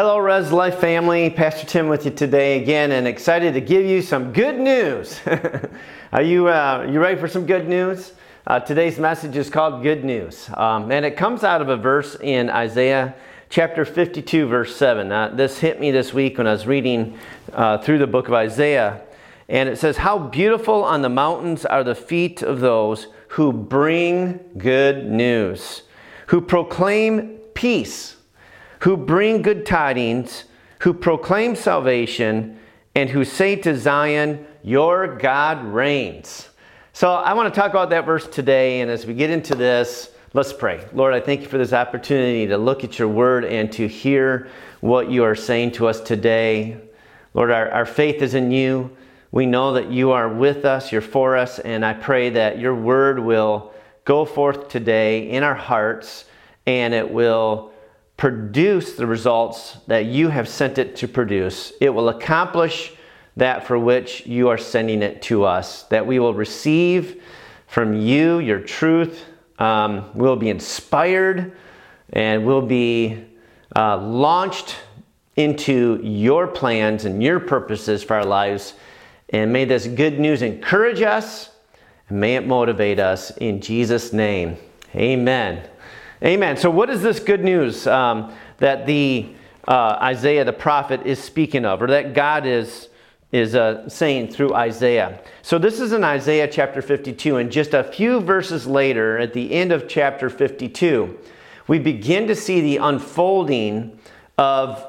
Hello, Real Life family. Pastor Tim with you today again, and excited to give you some good news. Are you uh, you ready for some good news? Uh, today's message is called Good News, um, and it comes out of a verse in Isaiah chapter 52, verse 7. Uh, this hit me this week when I was reading uh, through the book of Isaiah, and it says, "How beautiful on the mountains are the feet of those who bring good news, who proclaim peace." Who bring good tidings, who proclaim salvation, and who say to Zion, Your God reigns. So I want to talk about that verse today, and as we get into this, let's pray. Lord, I thank you for this opportunity to look at your word and to hear what you are saying to us today. Lord, our, our faith is in you. We know that you are with us, you're for us, and I pray that your word will go forth today in our hearts and it will produce the results that you have sent it to produce. It will accomplish that for which you are sending it to us, that we will receive from you your truth. Um, we'll be inspired and we'll be uh, launched into your plans and your purposes for our lives. And may this good news encourage us and may it motivate us in Jesus' name. Amen. Amen. So, what is this good news um, that the uh, Isaiah the prophet is speaking of, or that God is is uh, saying through Isaiah? So, this is in Isaiah chapter 52, and just a few verses later, at the end of chapter 52, we begin to see the unfolding of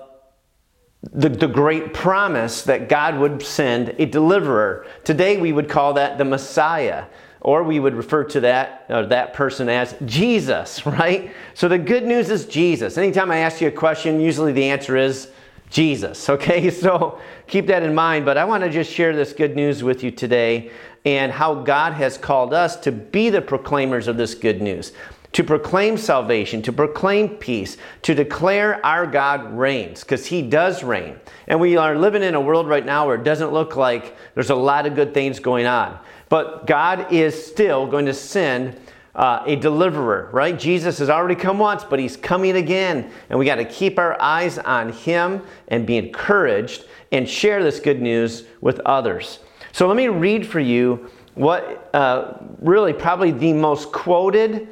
the, the great promise that God would send a deliverer. Today, we would call that the Messiah or we would refer to that uh, that person as Jesus, right? So the good news is Jesus. Anytime I ask you a question, usually the answer is Jesus. Okay, so keep that in mind. But I want to just share this good news with you today and how God has called us to be the proclaimers of this good news. To proclaim salvation, to proclaim peace, to declare our God reigns, because He does reign. And we are living in a world right now where it doesn't look like there's a lot of good things going on. But God is still going to send uh, a deliverer, right? Jesus has already come once, but he's coming again. And we got to keep our eyes on him and be encouraged and share this good news with others. So let me read for you what uh, really probably the most quoted,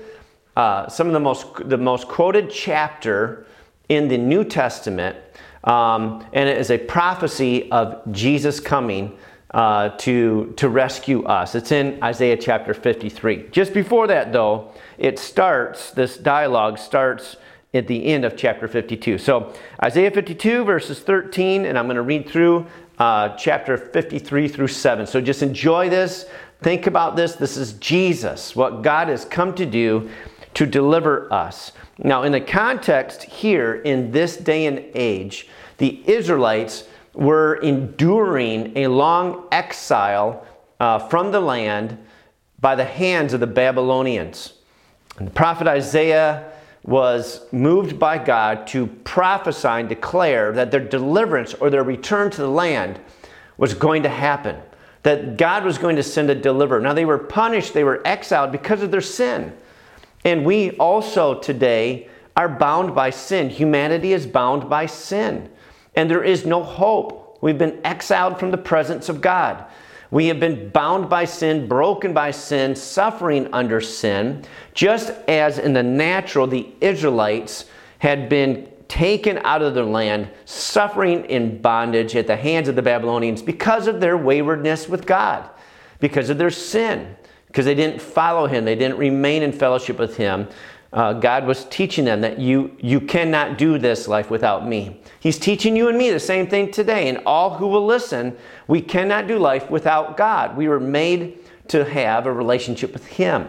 uh, some of the most, the most quoted chapter in the New Testament. Um, and it is a prophecy of Jesus coming uh, to, to rescue us. It's in Isaiah chapter 53. Just before that, though, it starts, this dialogue starts at the end of chapter 52. So, Isaiah 52, verses 13, and I'm going to read through uh, chapter 53 through 7. So, just enjoy this. Think about this. This is Jesus, what God has come to do to deliver us. Now, in the context here, in this day and age, the Israelites were enduring a long exile uh, from the land by the hands of the Babylonians. And the prophet Isaiah was moved by God to prophesy and declare that their deliverance or their return to the land was going to happen, that God was going to send a deliverer. Now, they were punished, they were exiled because of their sin. And we also today are bound by sin. Humanity is bound by sin and there is no hope. We've been exiled from the presence of God. We have been bound by sin, broken by sin, suffering under sin, just as in the natural the Israelites had been taken out of their land, suffering in bondage at the hands of the Babylonians because of their waywardness with God, because of their sin, because they didn't follow Him, they didn't remain in fellowship with Him uh, God was teaching them that you, you cannot do this life without me. He's teaching you and me the same thing today. And all who will listen, we cannot do life without God. We were made to have a relationship with Him.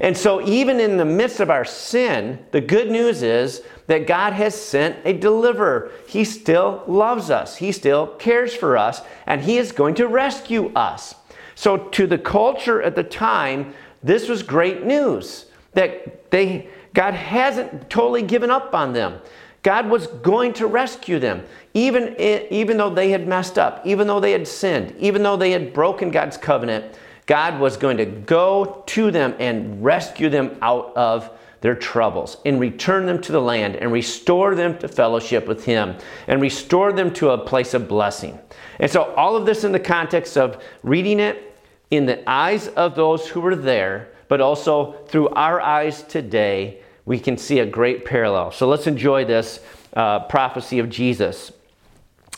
And so, even in the midst of our sin, the good news is that God has sent a deliverer. He still loves us, He still cares for us, and He is going to rescue us. So, to the culture at the time, this was great news that they God hasn't totally given up on them. God was going to rescue them, even, even though they had messed up, even though they had sinned, even though they had broken God's covenant. God was going to go to them and rescue them out of their troubles and return them to the land and restore them to fellowship with Him and restore them to a place of blessing. And so, all of this in the context of reading it in the eyes of those who were there, but also through our eyes today, we can see a great parallel. So, let's enjoy this uh, prophecy of Jesus.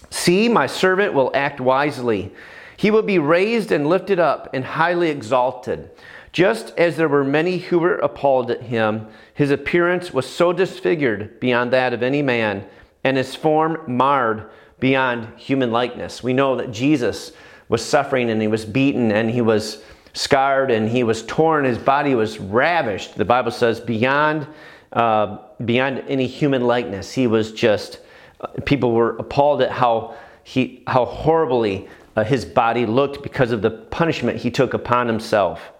See, my servant will act wisely. He will be raised and lifted up and highly exalted. Just as there were many who were appalled at him, his appearance was so disfigured beyond that of any man, and his form marred beyond human likeness. We know that Jesus was suffering and he was beaten and he was scarred and he was torn. His body was ravished, the Bible says, beyond, uh, beyond any human likeness. He was just, uh, people were appalled at how, he, how horribly uh, his body looked because of the punishment he took upon himself.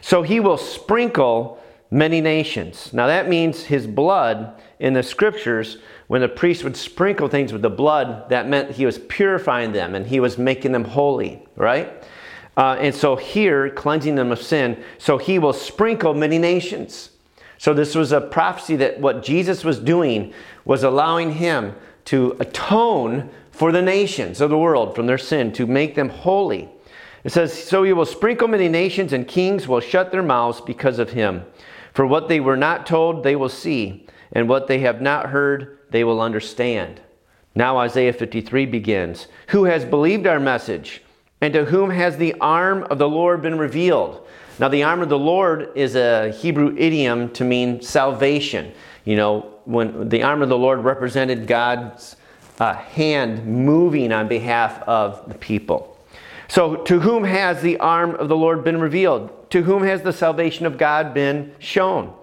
So he will sprinkle many nations. Now that means his blood in the scriptures, when the priest would sprinkle things with the blood, that meant he was purifying them and he was making them holy, right? Uh, and so here, cleansing them of sin, so he will sprinkle many nations. So this was a prophecy that what Jesus was doing was allowing him to atone for the nations of the world from their sin, to make them holy. It says, So he will sprinkle many nations, and kings will shut their mouths because of him. For what they were not told, they will see, and what they have not heard, they will understand. Now Isaiah 53 begins Who has believed our message? And to whom has the arm of the Lord been revealed? Now, the arm of the Lord is a Hebrew idiom to mean salvation. You know, when the arm of the Lord represented God's uh, hand moving on behalf of the people. So, to whom has the arm of the Lord been revealed? To whom has the salvation of God been shown?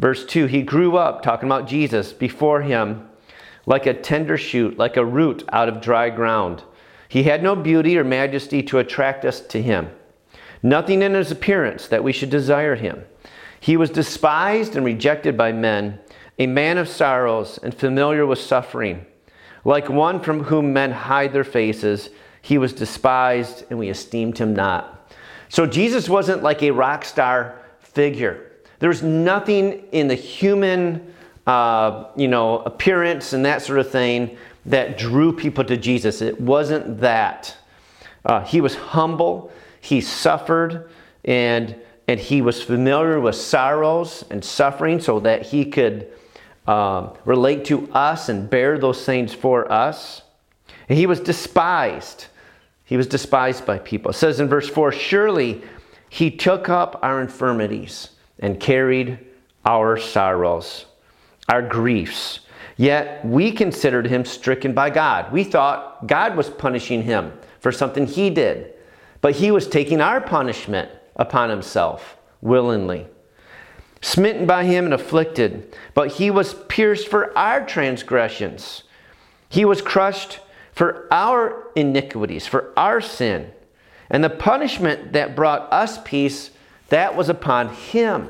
Verse 2 He grew up, talking about Jesus, before him like a tender shoot, like a root out of dry ground. He had no beauty or majesty to attract us to him, nothing in his appearance that we should desire him. He was despised and rejected by men, a man of sorrows and familiar with suffering, like one from whom men hide their faces he was despised, and we esteemed him not. So Jesus wasn't like a rock star figure. There's nothing in the human, uh, you know, appearance and that sort of thing that drew people to Jesus. It wasn't that. Uh, he was humble. He suffered, and and he was familiar with sorrows and suffering, so that he could um, relate to us and bear those things for us. And he was despised. He was despised by people. It says in verse 4 Surely he took up our infirmities and carried our sorrows, our griefs. Yet we considered him stricken by God. We thought God was punishing him for something he did, but he was taking our punishment upon himself willingly. Smitten by him and afflicted, but he was pierced for our transgressions. He was crushed for our iniquities, for our sin. And the punishment that brought us peace, that was upon him.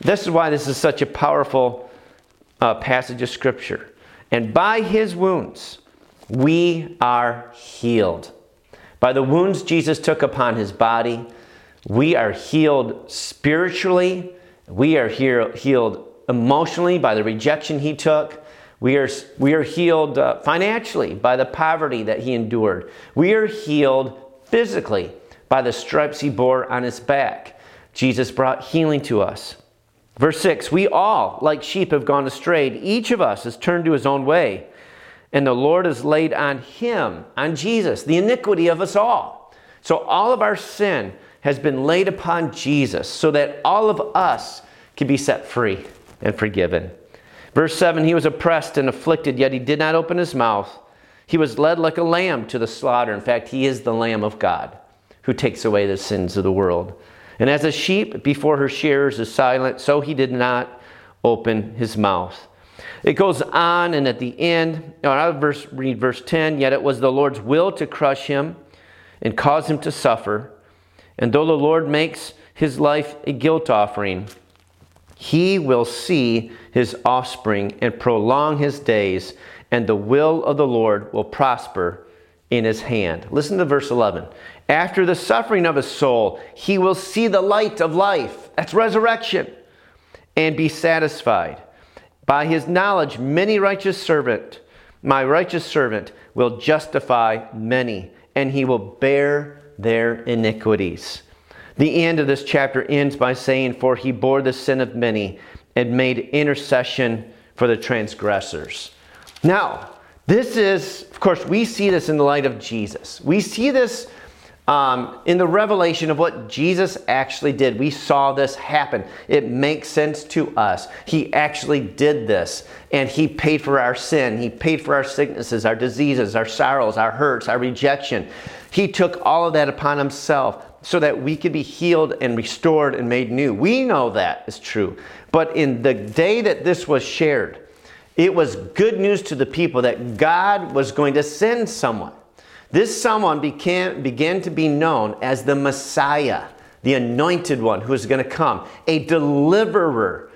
This is why this is such a powerful uh, passage of Scripture. And by his wounds, we are healed. By the wounds Jesus took upon his body, we are healed spiritually. We are healed emotionally by the rejection he took. We are, we are healed uh, financially by the poverty that he endured. We are healed physically by the stripes he bore on his back. Jesus brought healing to us. Verse 6 We all, like sheep, have gone astray. Each of us has turned to his own way. And the Lord has laid on him, on Jesus, the iniquity of us all. So all of our sin has been laid upon Jesus so that all of us can be set free and forgiven. Verse 7 He was oppressed and afflicted, yet he did not open his mouth. He was led like a lamb to the slaughter. In fact, he is the Lamb of God who takes away the sins of the world. And as a sheep before her shearers is silent, so he did not open his mouth. It goes on, and at the end, I'll verse, read verse 10 Yet it was the Lord's will to crush him and cause him to suffer. And though the Lord makes his life a guilt offering, he will see his offspring and prolong his days, and the will of the Lord will prosper in his hand. Listen to verse 11. After the suffering of his soul, he will see the light of life. That's resurrection. and be satisfied. By his knowledge, many righteous servant, my righteous servant, will justify many, and he will bear their iniquities. The end of this chapter ends by saying, For he bore the sin of many and made intercession for the transgressors. Now, this is, of course, we see this in the light of Jesus. We see this um, in the revelation of what Jesus actually did. We saw this happen. It makes sense to us. He actually did this, and He paid for our sin. He paid for our sicknesses, our diseases, our sorrows, our hurts, our rejection. He took all of that upon Himself so that we could be healed and restored and made new. We know that is true. But in the day that this was shared, it was good news to the people that God was going to send someone. This someone began, began to be known as the Messiah, the anointed one who is going to come, a deliverer,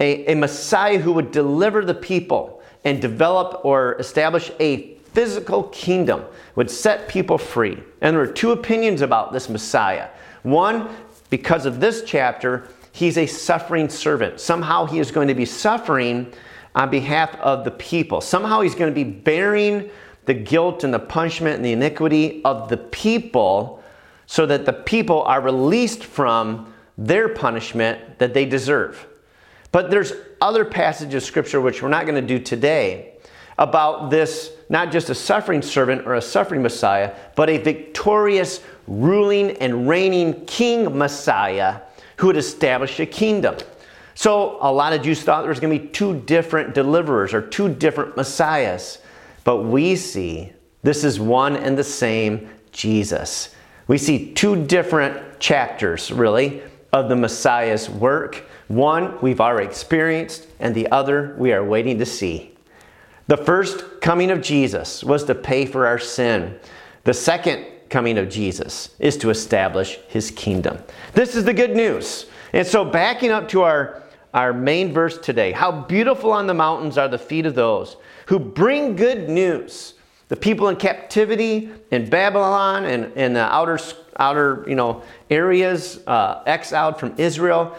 a, a Messiah who would deliver the people and develop or establish a physical kingdom, would set people free. And there are two opinions about this Messiah. One, because of this chapter, he's a suffering servant. Somehow he is going to be suffering on behalf of the people. Somehow he's going to be bearing the guilt and the punishment and the iniquity of the people so that the people are released from their punishment that they deserve. But there's other passages of scripture which we're not going to do today about this not just a suffering servant or a suffering Messiah, but a victorious, ruling, and reigning king Messiah who would establish a kingdom. So a lot of Jews thought there was going to be two different deliverers or two different messiahs. But we see this is one and the same Jesus. We see two different chapters, really, of the Messiah's work. One we've already experienced, and the other we are waiting to see. The first coming of Jesus was to pay for our sin. The second coming of Jesus is to establish his kingdom. This is the good news. And so, backing up to our our main verse today. How beautiful on the mountains are the feet of those who bring good news. The people in captivity in Babylon and in the outer, outer you know, areas, uh, exiled from Israel.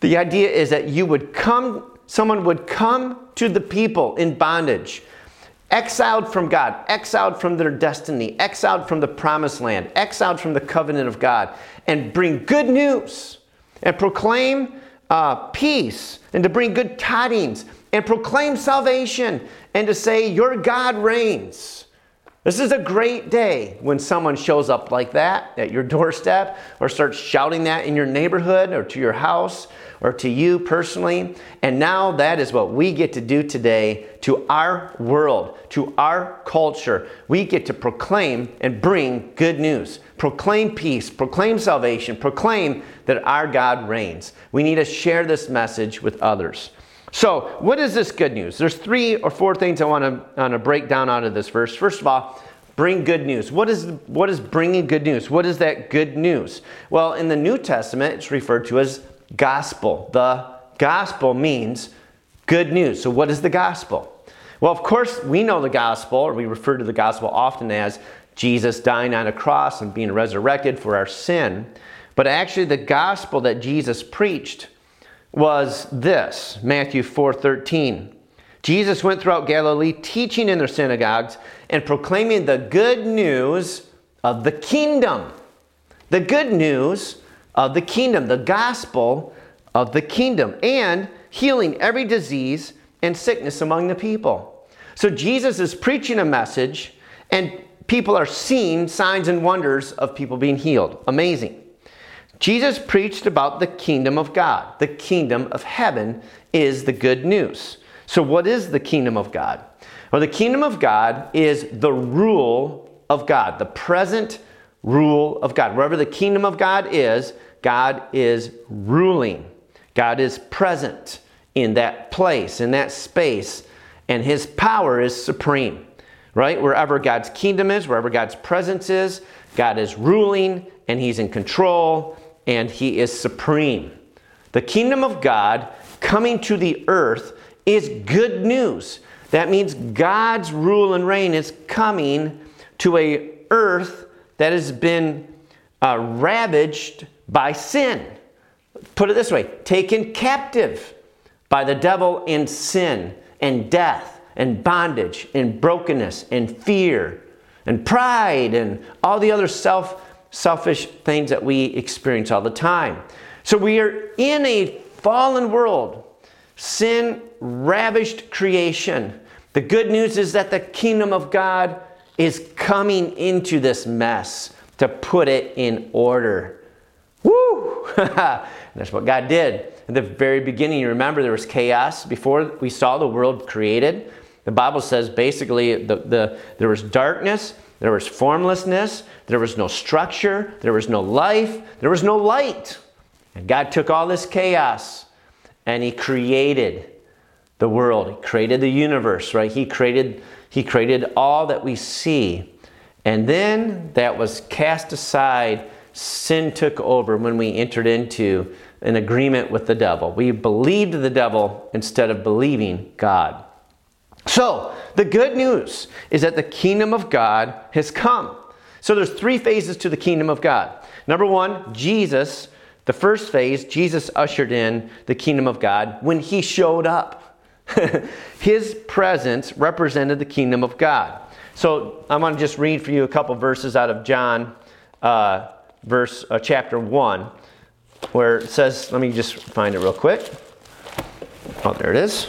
The idea is that you would come, someone would come to the people in bondage, exiled from God, exiled from their destiny, exiled from the promised land, exiled from the covenant of God, and bring good news and proclaim uh, peace and to bring good tidings and proclaim salvation and to say, Your God reigns. This is a great day when someone shows up like that at your doorstep or starts shouting that in your neighborhood or to your house or to you personally. And now that is what we get to do today to our world, to our culture. We get to proclaim and bring good news, proclaim peace, proclaim salvation, proclaim that our God reigns. We need to share this message with others. So, what is this good news? There's three or four things I want to, want to break down out of this verse. First of all, bring good news. What is, what is bringing good news? What is that good news? Well, in the New Testament, it's referred to as gospel. The gospel means good news. So, what is the gospel? Well, of course, we know the gospel, or we refer to the gospel often as Jesus dying on a cross and being resurrected for our sin. But actually, the gospel that Jesus preached was this Matthew 4:13. Jesus went throughout Galilee teaching in their synagogues and proclaiming the good news of the kingdom. The good news of the kingdom, the gospel of the kingdom, and healing every disease and sickness among the people. So Jesus is preaching a message, and people are seeing signs and wonders of people being healed. Amazing. Jesus preached about the kingdom of God. The kingdom of heaven is the good news. So, what is the kingdom of God? Well, the kingdom of God is the rule of God, the present rule of God. Wherever the kingdom of God is, God is ruling. God is present in that place, in that space, and his power is supreme. Right? Wherever God's kingdom is, wherever God's presence is, God is ruling and he's in control and he is supreme. The kingdom of God coming to the earth is good news. That means God's rule and reign is coming to a earth that has been uh, ravaged by sin. put it this way taken captive by the devil in sin and death and bondage and brokenness and fear and pride and all the other self selfish things that we experience all the time. So we are in a fallen world, sin ravished creation. The good news is that the kingdom of God is coming into this mess to put it in order. Woo! That's what God did. At the very beginning, you remember there was chaos before we saw the world created. The Bible says basically the, the, there was darkness, there was formlessness, there was no structure, there was no life, there was no light. And God took all this chaos and He created the world. He created the universe, right? He created, he created all that we see. And then that was cast aside. Sin took over when we entered into an agreement with the devil. We believed the devil instead of believing God. So, the good news is that the kingdom of God has come. So there's three phases to the kingdom of God. Number 1, Jesus, the first phase, Jesus ushered in the kingdom of God when he showed up. His presence represented the kingdom of God. So I want to just read for you a couple verses out of John, uh, verse uh, chapter one, where it says, let me just find it real quick. Oh, there it is.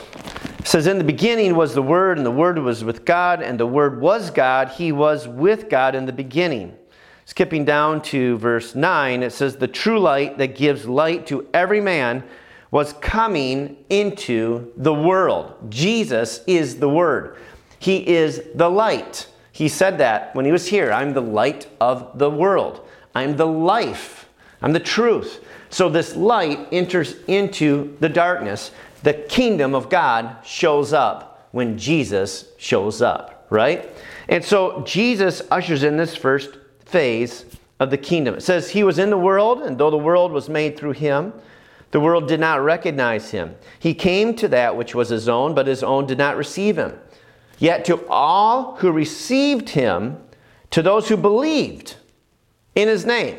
It says, In the beginning was the Word, and the Word was with God, and the Word was God. He was with God in the beginning. Skipping down to verse 9, it says, The true light that gives light to every man was coming into the world. Jesus is the Word, He is the light. He said that when He was here I'm the light of the world, I'm the life, I'm the truth. So this light enters into the darkness the kingdom of God shows up when Jesus shows up, right? And so Jesus ushers in this first phase of the kingdom. It says, He was in the world, and though the world was made through Him, the world did not recognize Him. He came to that which was His own, but His own did not receive Him. Yet to all who received Him, to those who believed in His name,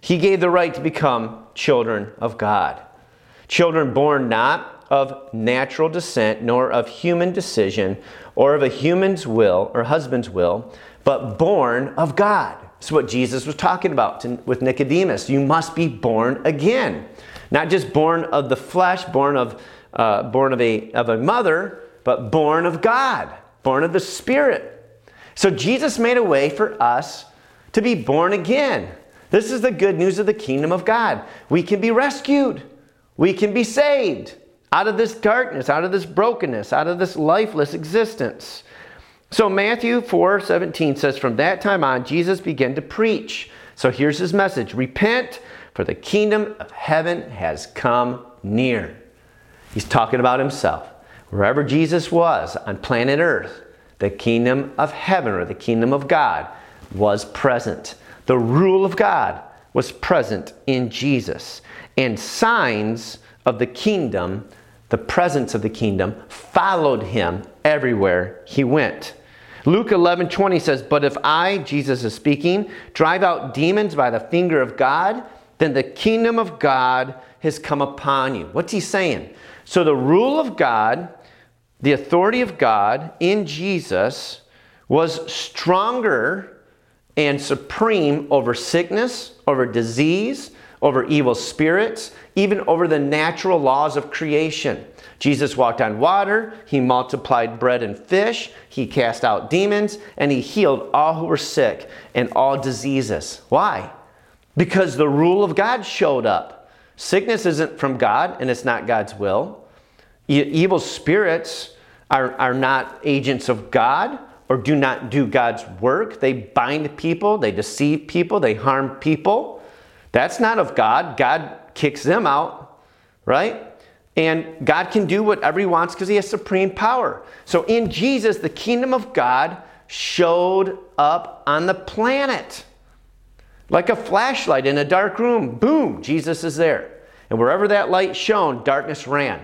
He gave the right to become children of God. Children born not of natural descent, nor of human decision, or of a human's will or husband's will, but born of God. That's what Jesus was talking about to, with Nicodemus. You must be born again. Not just born of the flesh, born of, uh, born of, a, of a mother, but born of God, born of the Spirit. So Jesus made a way for us to be born again. This is the good news of the kingdom of God. We can be rescued, we can be saved out of this darkness, out of this brokenness, out of this lifeless existence. So Matthew 4 17 says, From that time on, Jesus began to preach. So here's his message Repent, for the kingdom of heaven has come near. He's talking about himself. Wherever Jesus was on planet Earth, the kingdom of heaven or the kingdom of God was present. The rule of God was present in Jesus. And signs of the kingdom the presence of the kingdom, followed him everywhere he went. Luke 11 20 says, But if I, Jesus is speaking, drive out demons by the finger of God, then the kingdom of God has come upon you. What's he saying? So the rule of God, the authority of God in Jesus was stronger and supreme over sickness, over disease, over evil spirits, even over the natural laws of creation. Jesus walked on water, he multiplied bread and fish, he cast out demons, and he healed all who were sick and all diseases. Why? Because the rule of God showed up. Sickness isn't from God and it's not God's will. E- evil spirits are, are not agents of God or do not do God's work. They bind people, they deceive people, they harm people. That's not of God. God kicks them out, right? And God can do whatever He wants because He has supreme power. So in Jesus, the kingdom of God showed up on the planet. Like a flashlight in a dark room. Boom, Jesus is there. And wherever that light shone, darkness ran.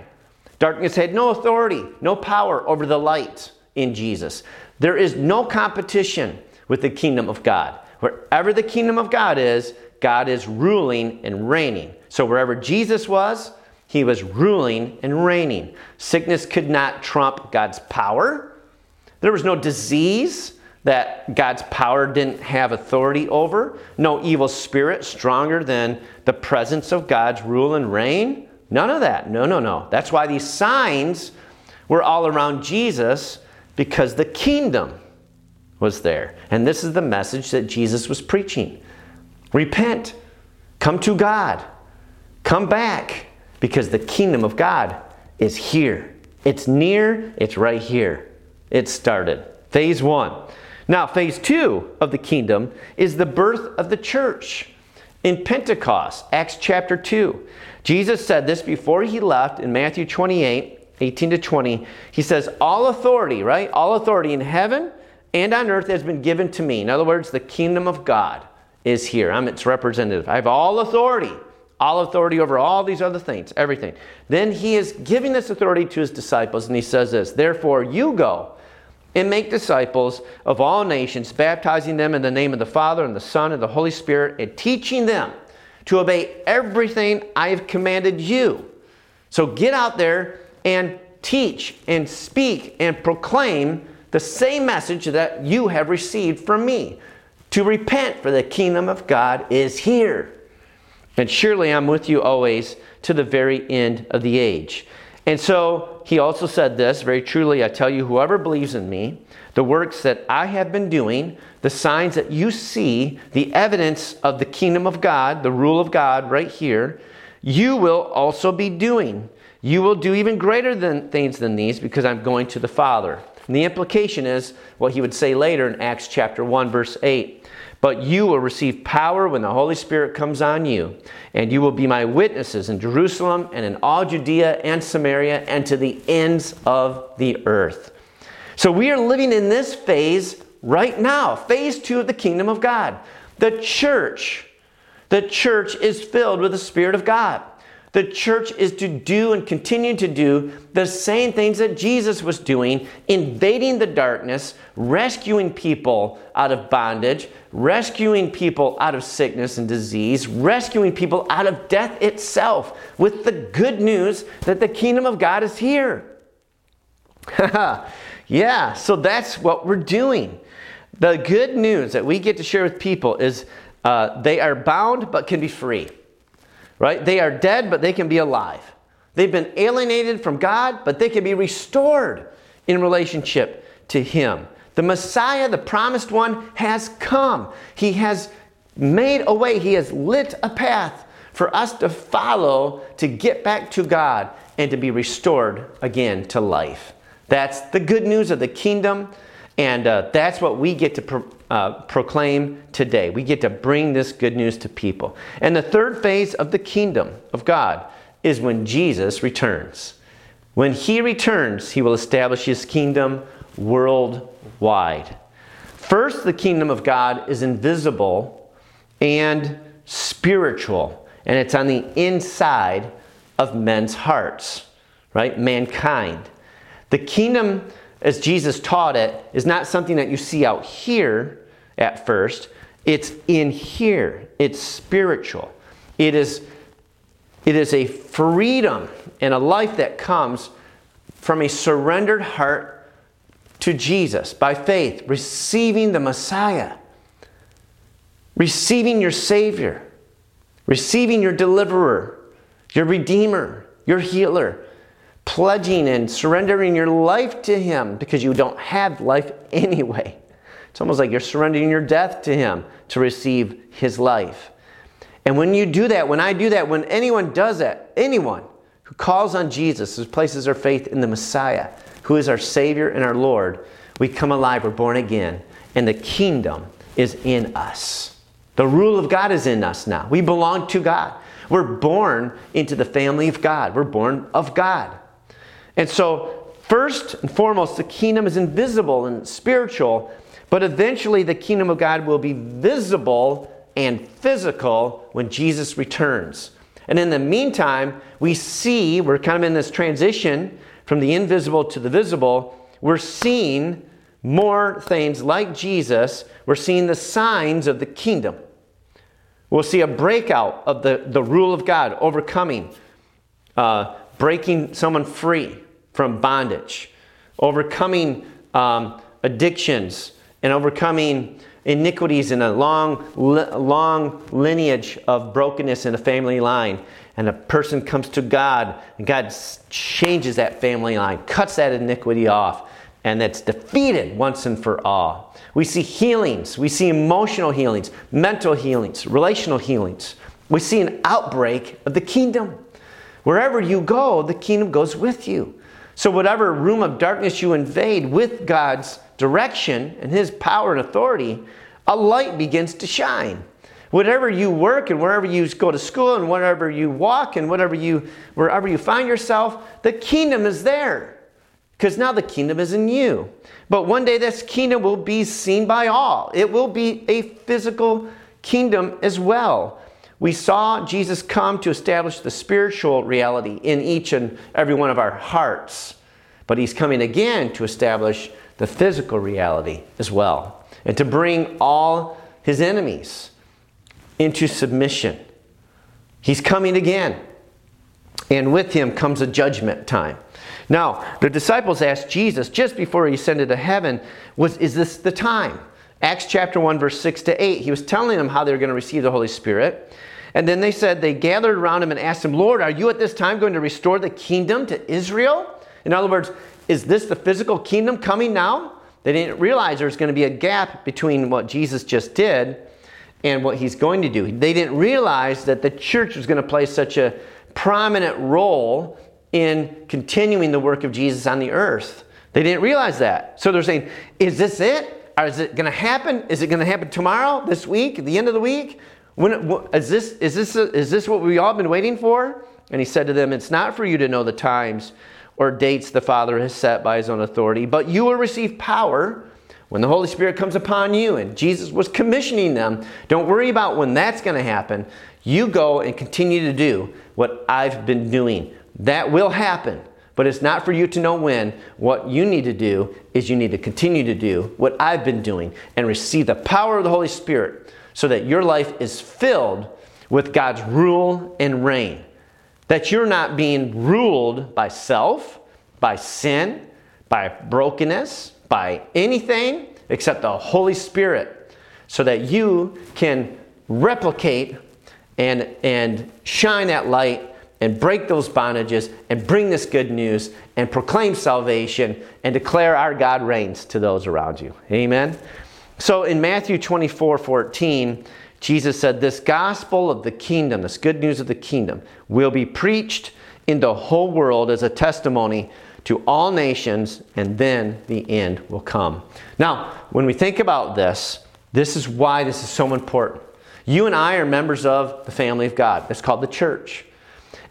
Darkness had no authority, no power over the light in Jesus. There is no competition with the kingdom of God. Wherever the kingdom of God is, God is ruling and reigning. So wherever Jesus was, he was ruling and reigning. Sickness could not trump God's power. There was no disease that God's power didn't have authority over, no evil spirit stronger than the presence of God's rule and reign. None of that. No, no, no. That's why these signs were all around Jesus because the kingdom was there. And this is the message that Jesus was preaching repent, come to God, come back, because the kingdom of God is here. It's near, it's right here. It started. Phase one. Now, phase two of the kingdom is the birth of the church. In Pentecost, Acts chapter 2, Jesus said this before he left in Matthew 28 18 to 20. He says, All authority, right? All authority in heaven and on earth has been given to me. In other words, the kingdom of God is here. I'm its representative. I have all authority, all authority over all these other things, everything. Then he is giving this authority to his disciples, and he says this Therefore, you go and make disciples of all nations, baptizing them in the name of the Father and the Son and the Holy Spirit, and teaching them to obey everything I have commanded you. So get out there and teach and speak and proclaim the same message that you have received from me to repent, for the kingdom of God is here. And surely I'm with you always to the very end of the age. And so he also said this very truly, I tell you, whoever believes in me, the works that I have been doing, the signs that you see, the evidence of the kingdom of God, the rule of God right here, you will also be doing. You will do even greater than, things than these because I'm going to the Father. And the implication is what he would say later in Acts chapter 1, verse 8. But you will receive power when the Holy Spirit comes on you, and you will be my witnesses in Jerusalem and in all Judea and Samaria and to the ends of the earth. So we are living in this phase right now, phase two of the kingdom of God. The church, the church is filled with the Spirit of God. The church is to do and continue to do the same things that Jesus was doing, invading the darkness, rescuing people out of bondage, rescuing people out of sickness and disease, rescuing people out of death itself with the good news that the kingdom of God is here. yeah, so that's what we're doing. The good news that we get to share with people is uh, they are bound but can be free right? They are dead, but they can be alive. They've been alienated from God, but they can be restored in relationship to Him. The Messiah, the promised one, has come. He has made a way, He has lit a path for us to follow to get back to God and to be restored again to life. That's the good news of the kingdom, and uh, that's what we get to pro- uh, proclaim today. We get to bring this good news to people. And the third phase of the kingdom of God is when Jesus returns. When he returns, he will establish his kingdom worldwide. First, the kingdom of God is invisible and spiritual, and it's on the inside of men's hearts, right? Mankind. The kingdom as Jesus taught it, is not something that you see out here at first. It's in here. It's spiritual. It is, it is a freedom and a life that comes from a surrendered heart to Jesus by faith, receiving the Messiah, receiving your Savior, receiving your deliverer, your Redeemer, your healer pledging and surrendering your life to Him because you don't have life anyway. It's almost like you're surrendering your death to Him to receive His life. And when you do that, when I do that, when anyone does that, anyone who calls on Jesus, who places their faith in the Messiah, who is our Savior and our Lord, we come alive, we're born again, and the kingdom is in us. The rule of God is in us now. We belong to God. We're born into the family of God. We're born of God. And so, first and foremost, the kingdom is invisible and spiritual, but eventually the kingdom of God will be visible and physical when Jesus returns. And in the meantime, we see, we're kind of in this transition from the invisible to the visible. We're seeing more things like Jesus. We're seeing the signs of the kingdom. We'll see a breakout of the, the rule of God, overcoming, uh, breaking someone free from bondage, overcoming um, addictions, and overcoming iniquities in a long, long lineage of brokenness in a family line. And a person comes to God, and God changes that family line, cuts that iniquity off, and that's defeated once and for all. We see healings, we see emotional healings, mental healings, relational healings. We see an outbreak of the kingdom. Wherever you go, the kingdom goes with you. So, whatever room of darkness you invade with God's direction and His power and authority, a light begins to shine. Whatever you work and wherever you go to school and wherever you walk and whatever you, wherever you find yourself, the kingdom is there. Because now the kingdom is in you. But one day this kingdom will be seen by all. It will be a physical kingdom as well. We saw Jesus come to establish the spiritual reality in each and every one of our hearts. But he's coming again to establish the physical reality as well and to bring all his enemies into submission. He's coming again. And with him comes a judgment time. Now, the disciples asked Jesus just before he ascended to heaven, was, Is this the time? Acts chapter 1, verse 6 to 8. He was telling them how they were going to receive the Holy Spirit. And then they said, they gathered around him and asked him, Lord, are you at this time going to restore the kingdom to Israel? In other words, is this the physical kingdom coming now? They didn't realize there was going to be a gap between what Jesus just did and what he's going to do. They didn't realize that the church was going to play such a prominent role in continuing the work of Jesus on the earth. They didn't realize that. So they're saying, is this it? Is it going to happen? Is it going to happen tomorrow, this week, at the end of the week? When, is, this, is, this, is this what we've all been waiting for? And he said to them, It's not for you to know the times or dates the Father has set by his own authority, but you will receive power when the Holy Spirit comes upon you. And Jesus was commissioning them. Don't worry about when that's going to happen. You go and continue to do what I've been doing. That will happen, but it's not for you to know when. What you need to do is you need to continue to do what I've been doing and receive the power of the Holy Spirit so that your life is filled with God's rule and reign that you're not being ruled by self, by sin, by brokenness, by anything except the Holy Spirit, so that you can replicate and, and shine that light and break those bondages and bring this good news and proclaim salvation and declare our God reigns to those around you. Amen. So in Matthew 24 14, Jesus said, This gospel of the kingdom, this good news of the kingdom, will be preached in the whole world as a testimony to all nations, and then the end will come. Now, when we think about this, this is why this is so important. You and I are members of the family of God. It's called the church.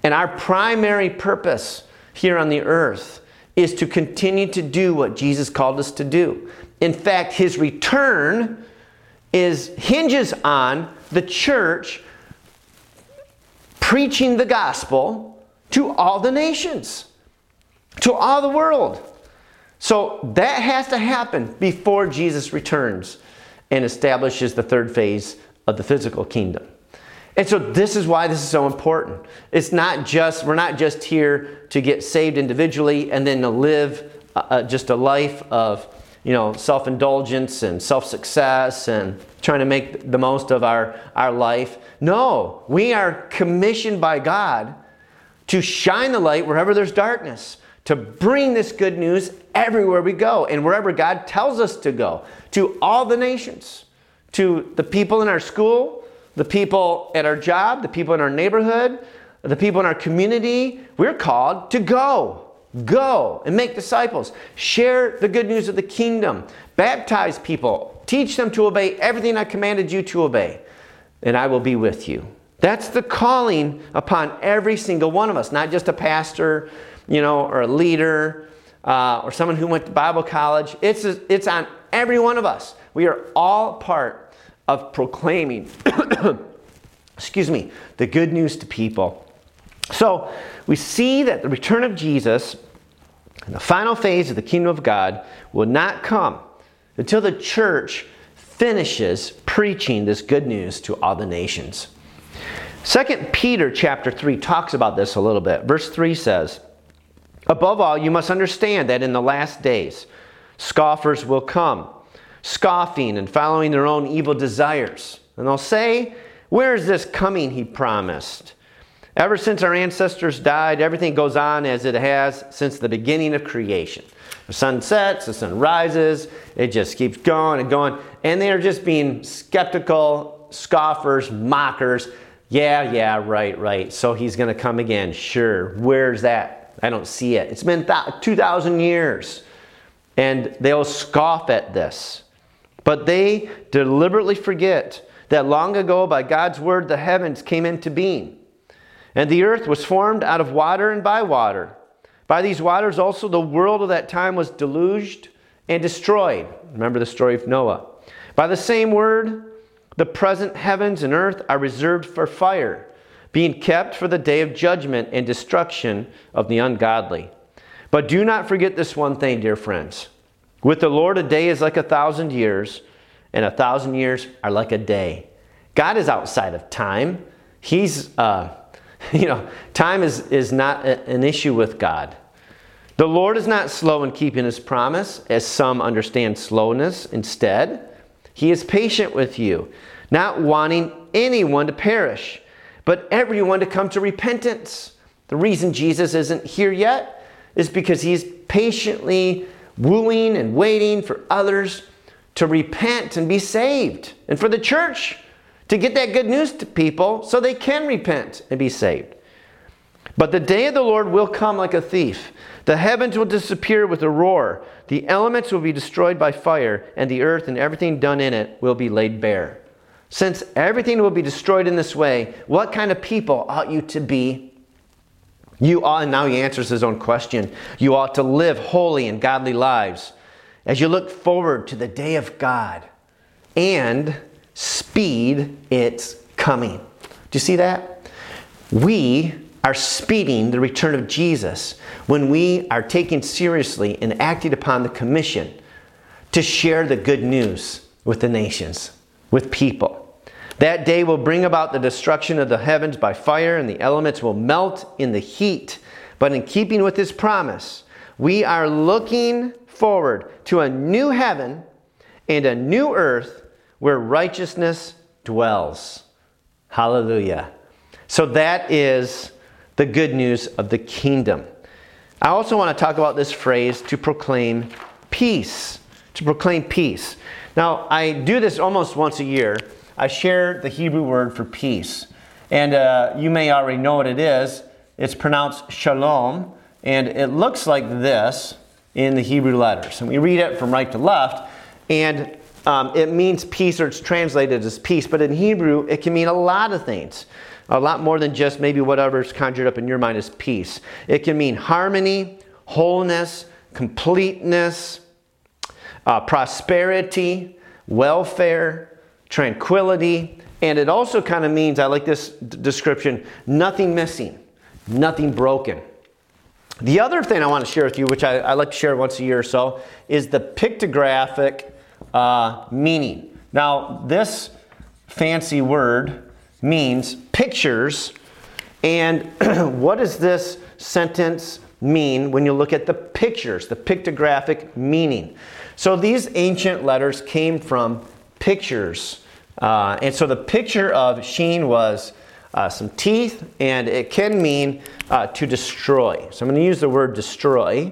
And our primary purpose here on the earth is to continue to do what Jesus called us to do. In fact, his return is hinges on the church preaching the gospel to all the nations, to all the world. So that has to happen before Jesus returns and establishes the third phase of the physical kingdom. And so this is why this is so important. It's not just we're not just here to get saved individually and then to live uh, just a life of you know, self indulgence and self success and trying to make the most of our, our life. No, we are commissioned by God to shine the light wherever there's darkness, to bring this good news everywhere we go and wherever God tells us to go, to all the nations, to the people in our school, the people at our job, the people in our neighborhood, the people in our community. We're called to go. Go and make disciples. Share the good news of the kingdom. Baptize people. Teach them to obey everything I commanded you to obey, and I will be with you. That's the calling upon every single one of us, not just a pastor, you know, or a leader, uh, or someone who went to Bible college. It's, it's on every one of us. We are all part of proclaiming, excuse me, the good news to people. So we see that the return of Jesus, and the final phase of the kingdom of God, will not come until the church finishes preaching this good news to all the nations. Second Peter chapter 3 talks about this a little bit. Verse 3 says, Above all, you must understand that in the last days, scoffers will come, scoffing and following their own evil desires. And they'll say, Where is this coming he promised? Ever since our ancestors died, everything goes on as it has since the beginning of creation. The sun sets, the sun rises, it just keeps going and going. And they are just being skeptical, scoffers, mockers. Yeah, yeah, right, right. So he's going to come again. Sure. Where's that? I don't see it. It's been 2,000 years. And they'll scoff at this. But they deliberately forget that long ago, by God's word, the heavens came into being. And the earth was formed out of water and by water. By these waters also the world of that time was deluged and destroyed. Remember the story of Noah. By the same word, the present heavens and earth are reserved for fire, being kept for the day of judgment and destruction of the ungodly. But do not forget this one thing, dear friends. With the Lord, a day is like a thousand years, and a thousand years are like a day. God is outside of time. He's, uh, you know, time is, is not a, an issue with God. The Lord is not slow in keeping his promise, as some understand slowness. Instead, he is patient with you, not wanting anyone to perish, but everyone to come to repentance. The reason Jesus isn't here yet is because he's patiently wooing and waiting for others to repent and be saved, and for the church to get that good news to people so they can repent and be saved. But the day of the Lord will come like a thief. The heavens will disappear with a roar, the elements will be destroyed by fire, and the earth and everything done in it will be laid bare. Since everything will be destroyed in this way, what kind of people ought you to be? You ought, and now he answers his own question. You ought to live holy and godly lives as you look forward to the day of God and speed its coming. Do you see that? We are speeding the return of Jesus when we are taking seriously and acting upon the commission to share the good news with the nations, with people. That day will bring about the destruction of the heavens by fire, and the elements will melt in the heat. But in keeping with his promise, we are looking forward to a new heaven and a new earth where righteousness dwells. Hallelujah. So that is the good news of the kingdom. I also want to talk about this phrase to proclaim peace. To proclaim peace. Now, I do this almost once a year. I share the Hebrew word for peace. And uh, you may already know what it is. It's pronounced shalom, and it looks like this in the Hebrew letters. And we read it from right to left, and um, it means peace, or it's translated as peace. But in Hebrew, it can mean a lot of things a lot more than just maybe whatever's conjured up in your mind as peace. It can mean harmony, wholeness, completeness, uh, prosperity, welfare, tranquility, and it also kind of means, I like this d- description, nothing missing, nothing broken. The other thing I want to share with you, which I, I like to share once a year or so, is the pictographic uh, meaning. Now, this fancy word means pictures. And what does this sentence mean when you look at the pictures, the pictographic meaning? So these ancient letters came from pictures. Uh, and so the picture of Sheen was uh, some teeth, and it can mean uh, to destroy. So I'm going to use the word destroy.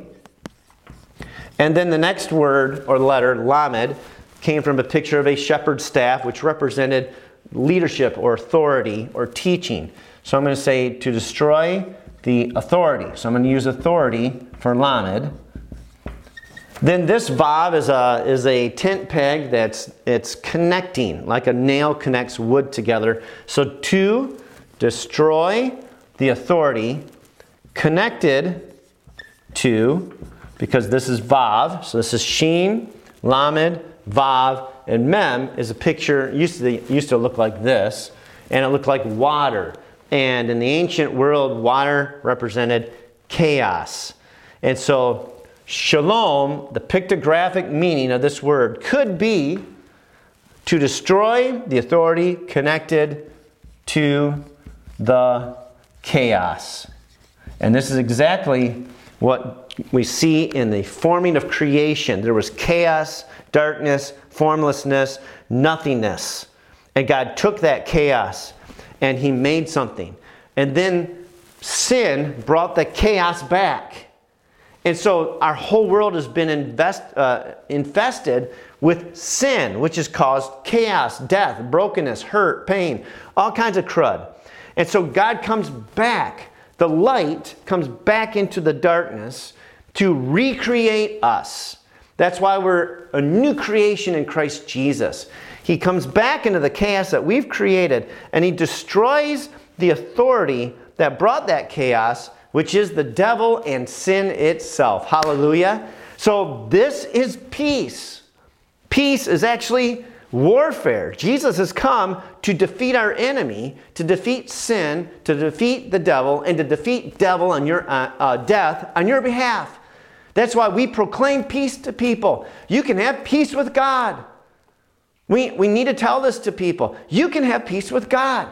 And then the next word or letter, lamed, came from a picture of a shepherd's staff, which represented leadership or authority or teaching. So I'm going to say to destroy the authority. So I'm going to use authority for lamed. Then this vav is a, is a tent peg that's it's connecting, like a nail connects wood together. So to destroy the authority connected to, because this is vav, so this is sheen, lamed, vav, and mem is a picture, used to, used to look like this, and it looked like water. And in the ancient world, water represented chaos. And so, shalom, the pictographic meaning of this word, could be to destroy the authority connected to the chaos. And this is exactly what we see in the forming of creation. There was chaos, darkness, formlessness, nothingness. And God took that chaos and He made something. And then sin brought the chaos back. And so our whole world has been invest, uh, infested with sin, which has caused chaos, death, brokenness, hurt, pain, all kinds of crud. And so God comes back, the light comes back into the darkness to recreate us. That's why we're a new creation in Christ Jesus. He comes back into the chaos that we've created and he destroys the authority that brought that chaos which is the devil and sin itself. Hallelujah. So, this is peace. Peace is actually warfare. Jesus has come to defeat our enemy, to defeat sin, to defeat the devil, and to defeat devil on your uh, uh, death on your behalf. That's why we proclaim peace to people. You can have peace with God. We, we need to tell this to people. You can have peace with God.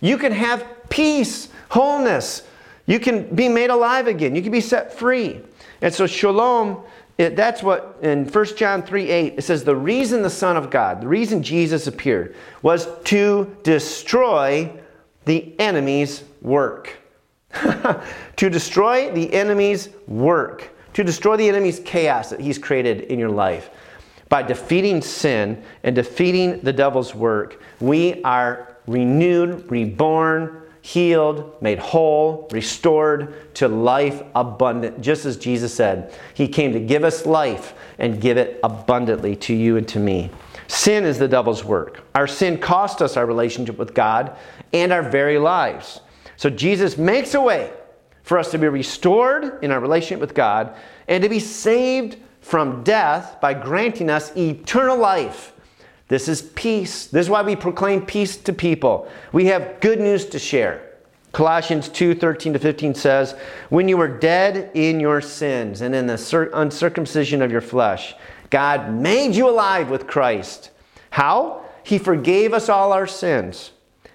You can have peace, wholeness, you can be made alive again. You can be set free. And so shalom, it, that's what in 1 John 3 8, it says, the reason the Son of God, the reason Jesus appeared, was to destroy the enemy's work. to destroy the enemy's work. To destroy the enemy's chaos that he's created in your life. By defeating sin and defeating the devil's work, we are renewed, reborn, healed, made whole, restored to life abundant, just as Jesus said. He came to give us life and give it abundantly to you and to me. Sin is the devil's work. Our sin cost us our relationship with God and our very lives. So Jesus makes a way for us to be restored in our relationship with God and to be saved from death by granting us eternal life this is peace. This is why we proclaim peace to people. We have good news to share. Colossians 2 13 to 15 says, When you were dead in your sins and in the uncircumcision of your flesh, God made you alive with Christ. How? He forgave us all our sins,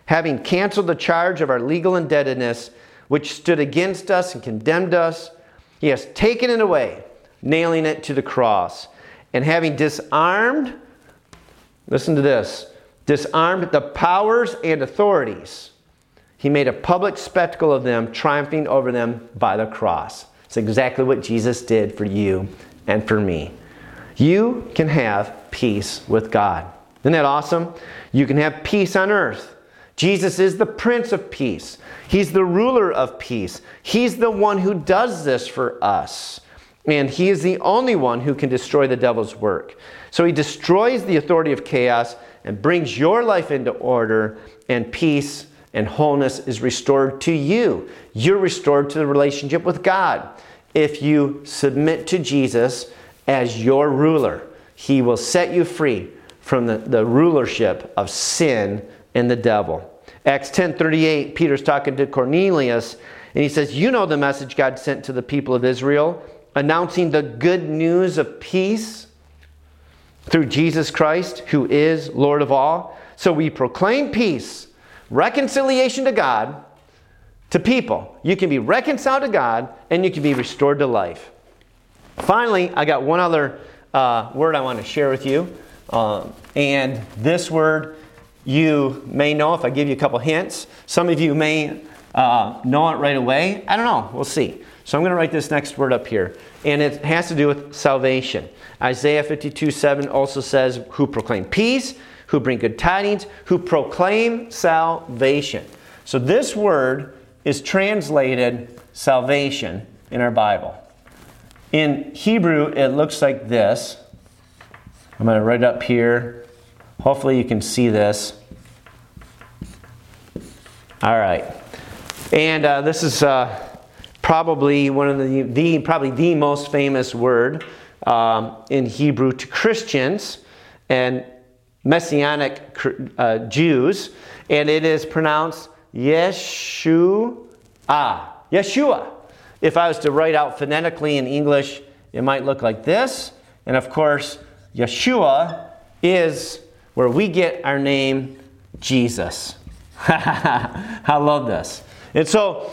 having canceled the charge of our legal indebtedness, which stood against us and condemned us. He has taken it away, nailing it to the cross. And having disarmed Listen to this disarmed the powers and authorities. He made a public spectacle of them, triumphing over them by the cross. It's exactly what Jesus did for you and for me. You can have peace with God. Isn't that awesome? You can have peace on earth. Jesus is the Prince of Peace. He's the ruler of peace. He's the one who does this for us. And He is the only one who can destroy the devil's work. So he destroys the authority of chaos and brings your life into order, and peace and wholeness is restored to you. You're restored to the relationship with God. If you submit to Jesus as your ruler, he will set you free from the, the rulership of sin and the devil. Acts 10:38, Peter's talking to Cornelius, and he says, "You know the message God sent to the people of Israel, announcing the good news of peace through Jesus Christ, who is Lord of all. So we proclaim peace, reconciliation to God, to people. You can be reconciled to God and you can be restored to life. Finally, I got one other uh, word I want to share with you. Uh, and this word you may know if I give you a couple hints. Some of you may uh, know it right away. I don't know. We'll see. So I'm going to write this next word up here. And it has to do with salvation. Isaiah 52 7 also says, Who proclaim peace, who bring good tidings, who proclaim salvation. So this word is translated salvation in our Bible. In Hebrew, it looks like this. I'm going to write it up here. Hopefully, you can see this. All right. And uh, this is uh, probably one of the, the, probably the most famous word um, in Hebrew to Christians and Messianic uh, Jews, and it is pronounced Yeshua. Yeshua. If I was to write out phonetically in English, it might look like this. And of course, Yeshua is where we get our name Jesus. I love this. And so,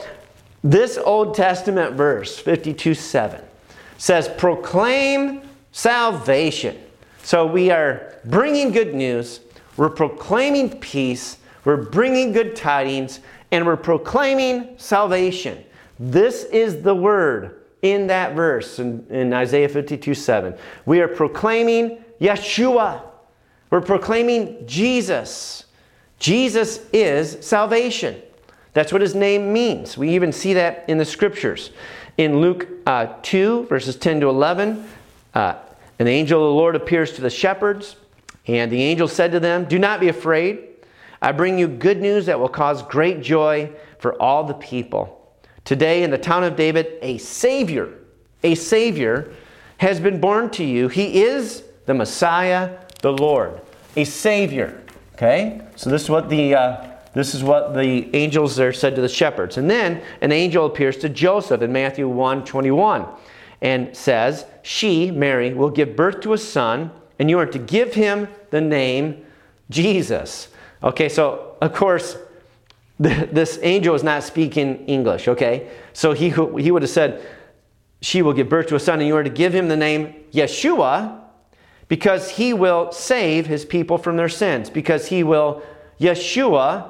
this Old Testament verse, 52 7, says, Proclaim salvation. So, we are bringing good news, we're proclaiming peace, we're bringing good tidings, and we're proclaiming salvation. This is the word in that verse in, in Isaiah 52 7. We are proclaiming Yeshua. We're proclaiming Jesus. Jesus is salvation. That's what his name means. We even see that in the scriptures. In Luke uh, 2, verses 10 to 11, uh, an angel of the Lord appears to the shepherds, and the angel said to them, Do not be afraid. I bring you good news that will cause great joy for all the people. Today, in the town of David, a Savior, a Savior has been born to you. He is the Messiah, the Lord. A Savior. Okay? So this is what the. Uh, this is what the angels there said to the shepherds. And then an angel appears to Joseph in Matthew 1 21 and says, She, Mary, will give birth to a son, and you are to give him the name Jesus. Okay, so of course, this angel is not speaking English, okay? So he, he would have said, She will give birth to a son, and you are to give him the name Yeshua because he will save his people from their sins, because he will Yeshua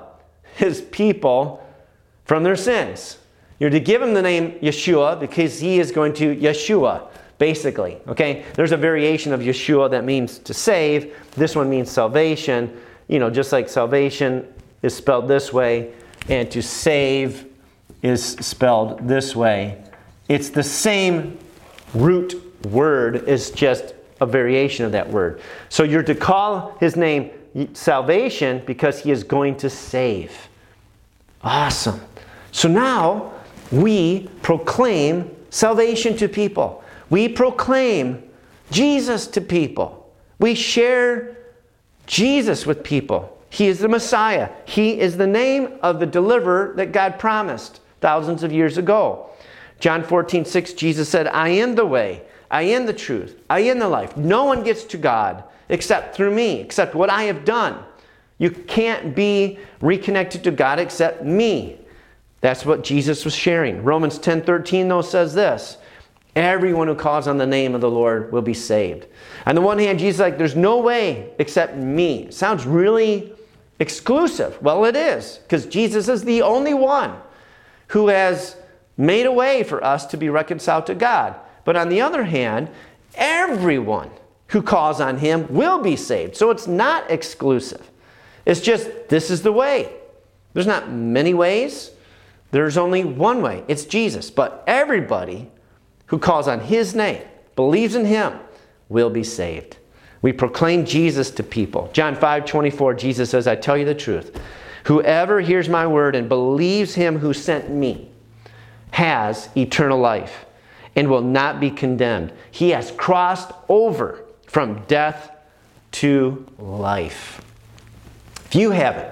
his people from their sins. You're to give him the name Yeshua because he is going to Yeshua, basically. Okay? There's a variation of Yeshua that means to save. This one means salvation. You know, just like salvation is spelled this way, and to save is spelled this way. It's the same root word, it's just a variation of that word. So you're to call his name salvation because he is going to save. Awesome. So now we proclaim salvation to people. We proclaim Jesus to people. We share Jesus with people. He is the Messiah. He is the name of the deliverer that God promised thousands of years ago. John 14, 6, Jesus said, I am the way, I am the truth, I am the life. No one gets to God except through me, except what I have done. You can't be reconnected to God except me. That's what Jesus was sharing. Romans 10 13, though, says this Everyone who calls on the name of the Lord will be saved. On the one hand, Jesus like, there's no way except me. Sounds really exclusive. Well, it is, because Jesus is the only one who has made a way for us to be reconciled to God. But on the other hand, everyone who calls on him will be saved. So it's not exclusive. It's just this is the way. There's not many ways. There's only one way. It's Jesus. But everybody who calls on his name, believes in him, will be saved. We proclaim Jesus to people. John 5 24, Jesus says, I tell you the truth. Whoever hears my word and believes him who sent me has eternal life and will not be condemned. He has crossed over from death to life. If you haven't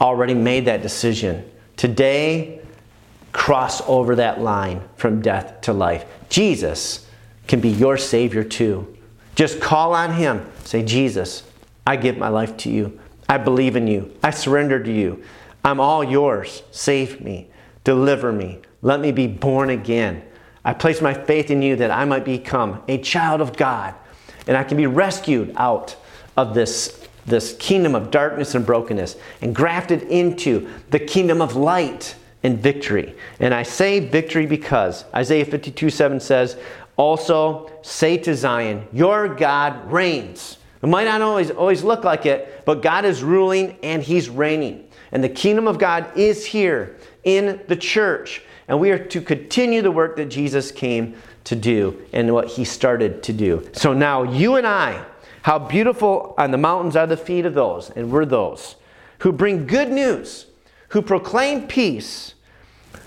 already made that decision, today cross over that line from death to life. Jesus can be your Savior too. Just call on Him. Say, Jesus, I give my life to you. I believe in you. I surrender to you. I'm all yours. Save me. Deliver me. Let me be born again. I place my faith in you that I might become a child of God and I can be rescued out of this, this kingdom of darkness and brokenness and grafted into the kingdom of light and victory. And I say victory because Isaiah 52 7 says, also, say to Zion, Your God reigns. It might not always, always look like it, but God is ruling and He's reigning. And the kingdom of God is here in the church. And we are to continue the work that Jesus came to do and what He started to do. So now, you and I, how beautiful on the mountains are the feet of those, and we're those who bring good news, who proclaim peace,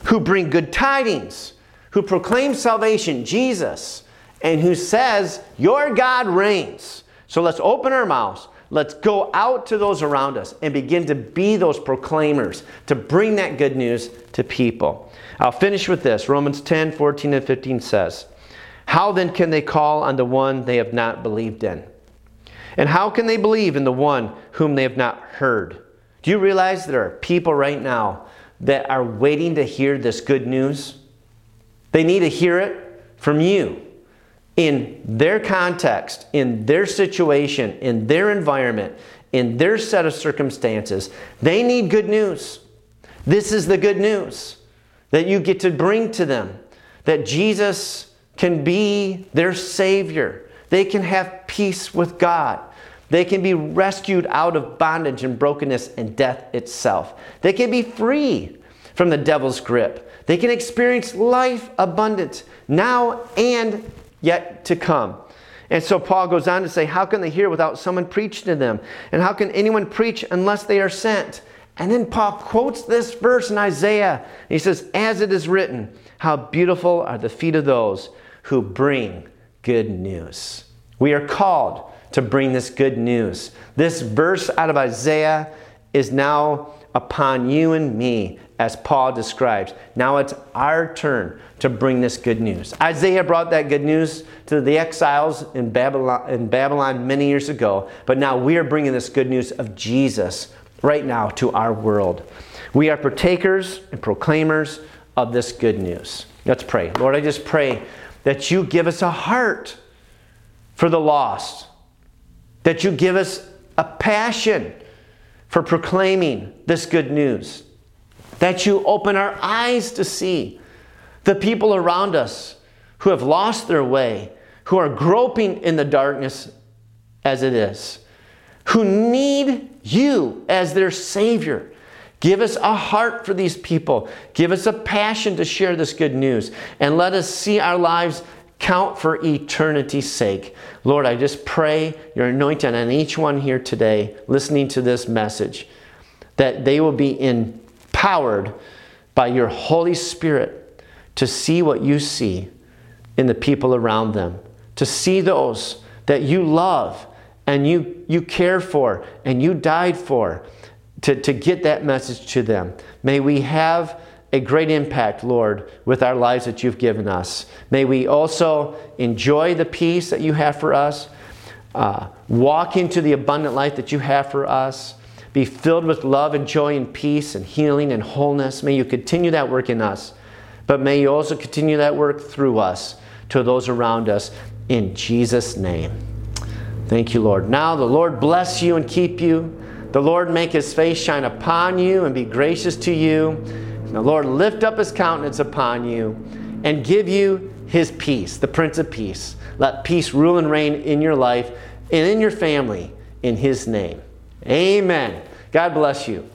who bring good tidings who proclaim salvation, Jesus, and who says, Your God reigns. So let's open our mouths. Let's go out to those around us and begin to be those proclaimers, to bring that good news to people. I'll finish with this. Romans 10 14 and 15 says, How then can they call on the one they have not believed in? And how can they believe in the one whom they have not heard? Do you realize there are people right now that are waiting to hear this good news? They need to hear it from you in their context, in their situation, in their environment, in their set of circumstances. They need good news. This is the good news that you get to bring to them that Jesus can be their Savior. They can have peace with God. They can be rescued out of bondage and brokenness and death itself. They can be free from the devil's grip. They can experience life abundant now and yet to come. And so Paul goes on to say, How can they hear without someone preaching to them? And how can anyone preach unless they are sent? And then Paul quotes this verse in Isaiah. He says, As it is written, how beautiful are the feet of those who bring good news. We are called to bring this good news. This verse out of Isaiah is now upon you and me, as Paul describes. Now it's our turn to bring this good news. Isaiah brought that good news to the exiles in Babylon, in Babylon many years ago, but now we are bringing this good news of Jesus right now to our world. We are partakers and proclaimers of this good news. Let's pray. Lord, I just pray that you give us a heart for the lost, that you give us a passion for proclaiming this good news, that you open our eyes to see the people around us who have lost their way, who are groping in the darkness as it is, who need you as their Savior. Give us a heart for these people. Give us a passion to share this good news. And let us see our lives count for eternity's sake. Lord, I just pray your anointing on each one here today, listening to this message, that they will be empowered by your Holy Spirit to see what you see in the people around them, to see those that you love and you, you care for and you died for to, to get that message to them. May we have a great impact, Lord, with our lives that you've given us. May we also enjoy the peace that you have for us, uh, walk into the abundant life that you have for us, be filled with love and joy and peace and healing and wholeness. May you continue that work in us, but may you also continue that work through us to those around us in Jesus' name. Thank you, Lord. Now the Lord bless you and keep you. The Lord make his face shine upon you and be gracious to you. And the Lord lift up his countenance upon you and give you his peace, the Prince of Peace. Let peace rule and reign in your life and in your family in his name. Amen. God bless you.